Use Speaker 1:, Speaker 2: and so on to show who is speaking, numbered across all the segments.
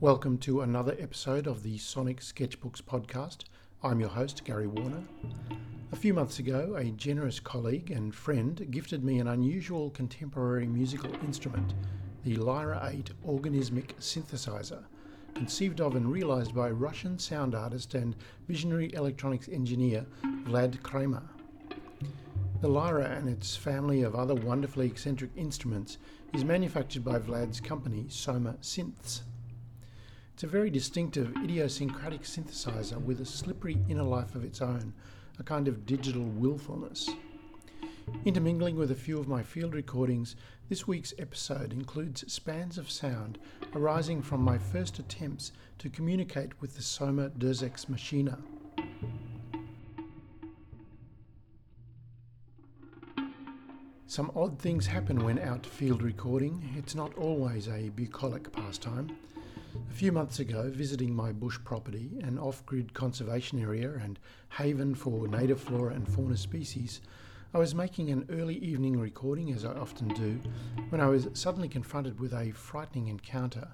Speaker 1: Welcome to another episode of the Sonic Sketchbooks podcast. I'm your host, Gary Warner. A few months ago, a generous colleague and friend gifted me an unusual contemporary musical instrument, the Lyra 8 organismic synthesizer, conceived of and realized by Russian sound artist and visionary electronics engineer Vlad Kreimer. The Lyra and its family of other wonderfully eccentric instruments is manufactured by Vlad's company, Soma Synths. It's a very distinctive, idiosyncratic synthesizer with a slippery inner life of its own, a kind of digital willfulness. Intermingling with a few of my field recordings, this week's episode includes spans of sound arising from my first attempts to communicate with the Soma Deus Ex Machina. Some odd things happen when out field recording. It's not always a bucolic pastime. A few months ago, visiting my bush property, an off grid conservation area and haven for native flora and fauna species, I was making an early evening recording, as I often do, when I was suddenly confronted with a frightening encounter.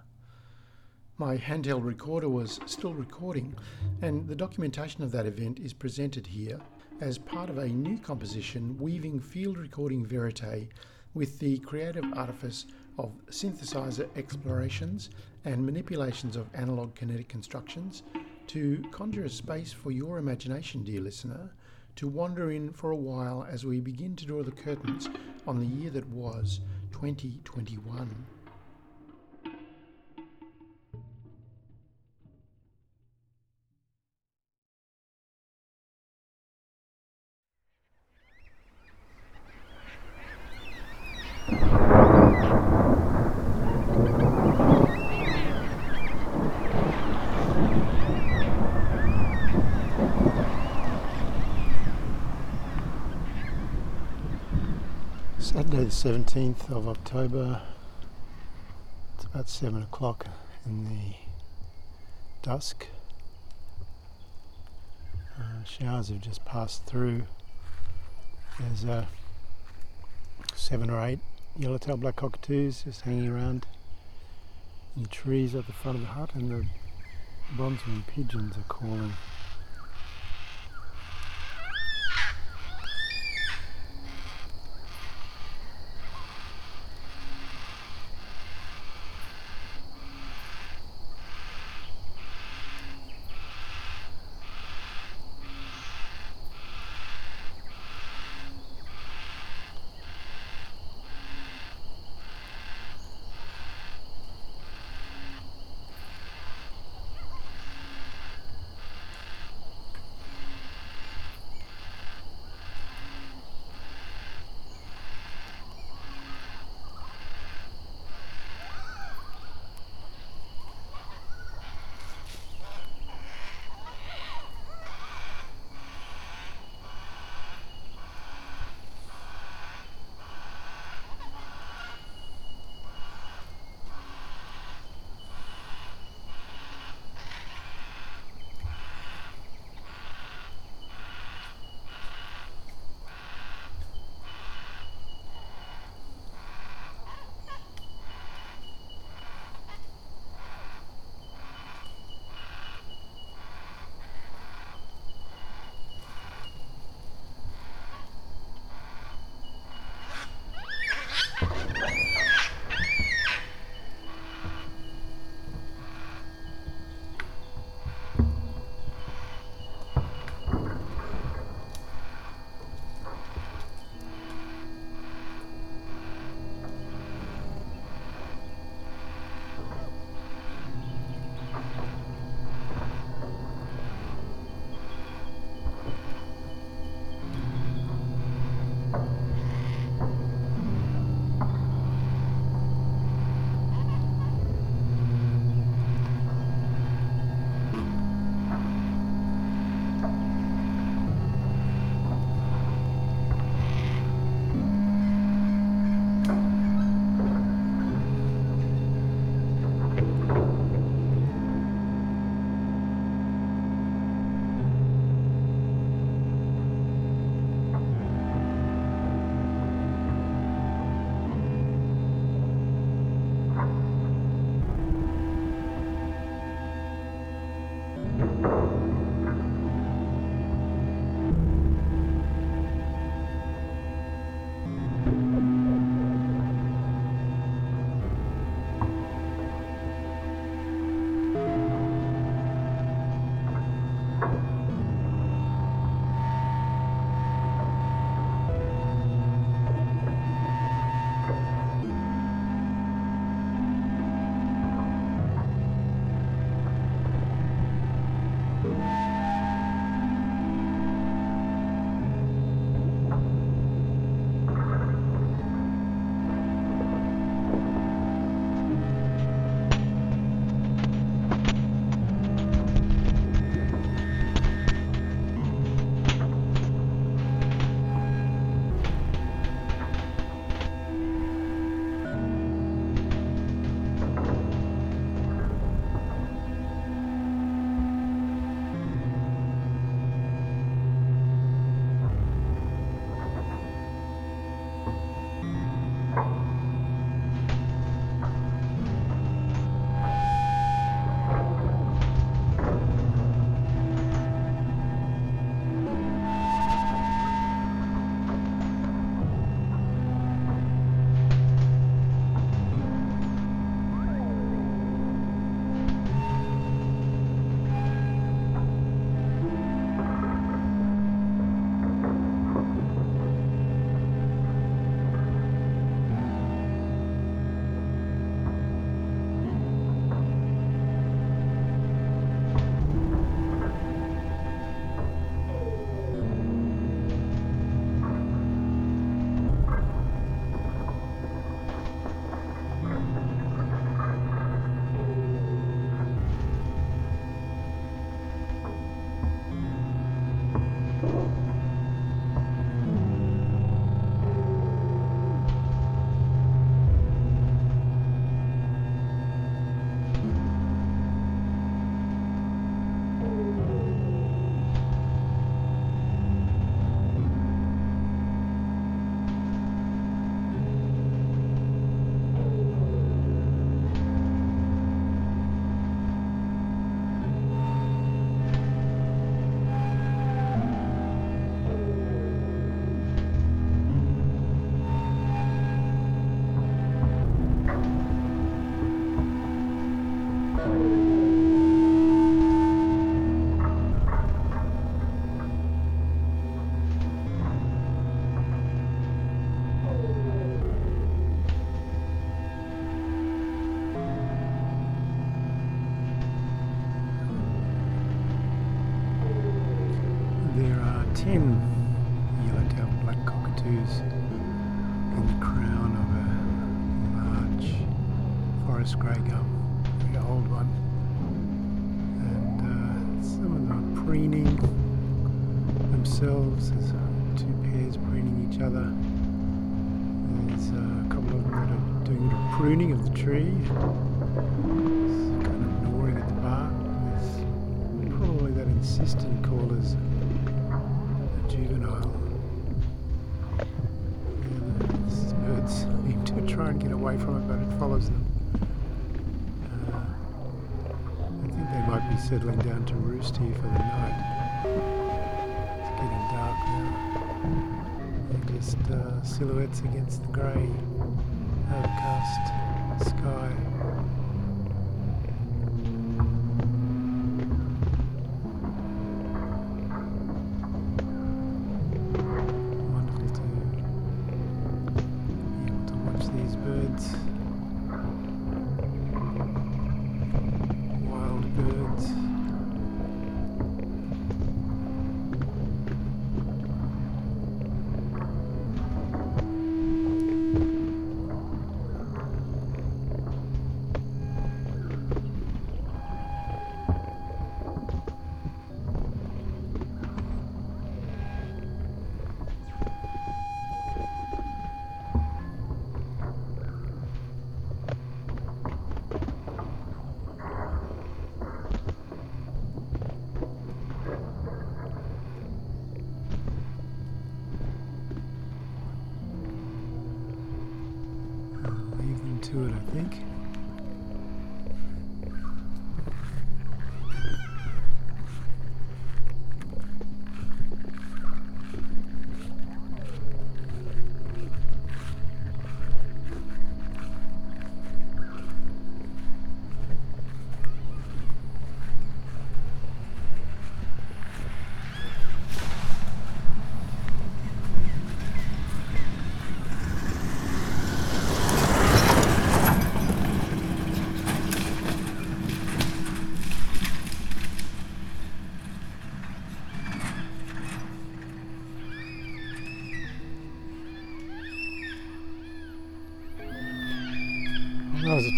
Speaker 1: My handheld recorder was still recording, and the documentation of that event is presented here as part of a new composition weaving field recording verite with the creative artifice of synthesizer explorations and manipulations of analog kinetic constructions to conjure a space for your imagination, dear listener, to wander in for a while as we begin to draw the curtains on the year that was 2021. 17th of October. It's about 7 o'clock in the dusk. Uh, showers have just passed through. There's uh, seven or eight yellowtail black cockatoos just hanging around in the trees at the front of the hut, and the bronzewing pigeons are calling.
Speaker 2: In the crown of a large forest grey gum, the old one. And uh, some of them are preening themselves. There's uh, two pairs preening each other. There's uh, a couple of them that are doing a of pruning of the tree. Settling down to roost here for the night. It's getting dark now. They're just uh, silhouettes against the grey, overcast sky. To it, I think.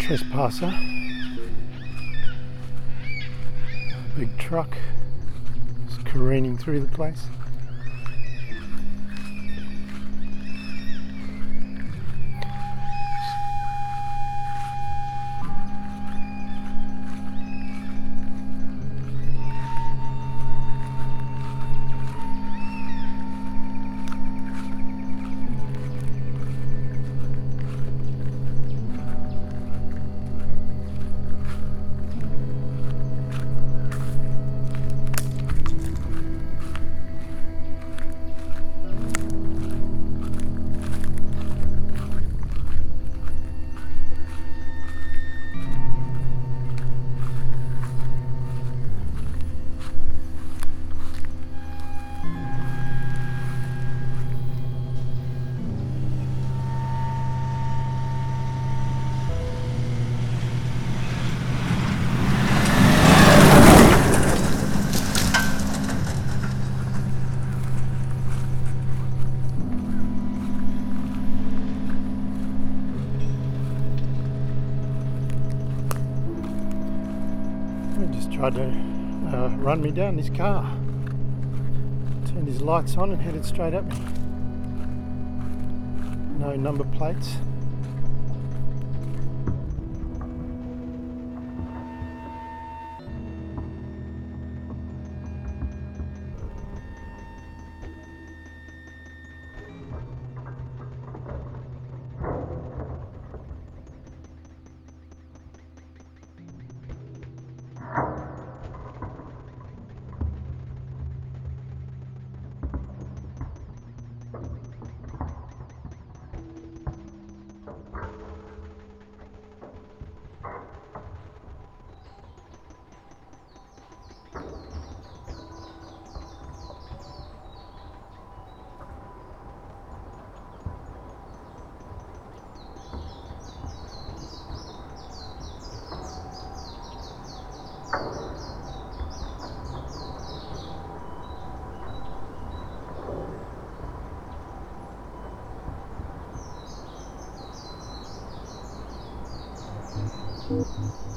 Speaker 2: Trespasser. A big truck just careening through the place. Tried to uh, run me down his car. Turned his lights on and headed straight at me. No number plates.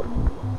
Speaker 2: うん。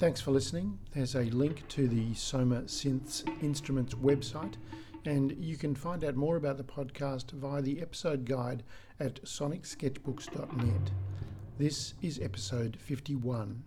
Speaker 1: Thanks for listening. There's a link to the Soma Synths Instruments website, and you can find out more about the podcast via the episode guide at sonicsketchbooks.net. This is episode 51.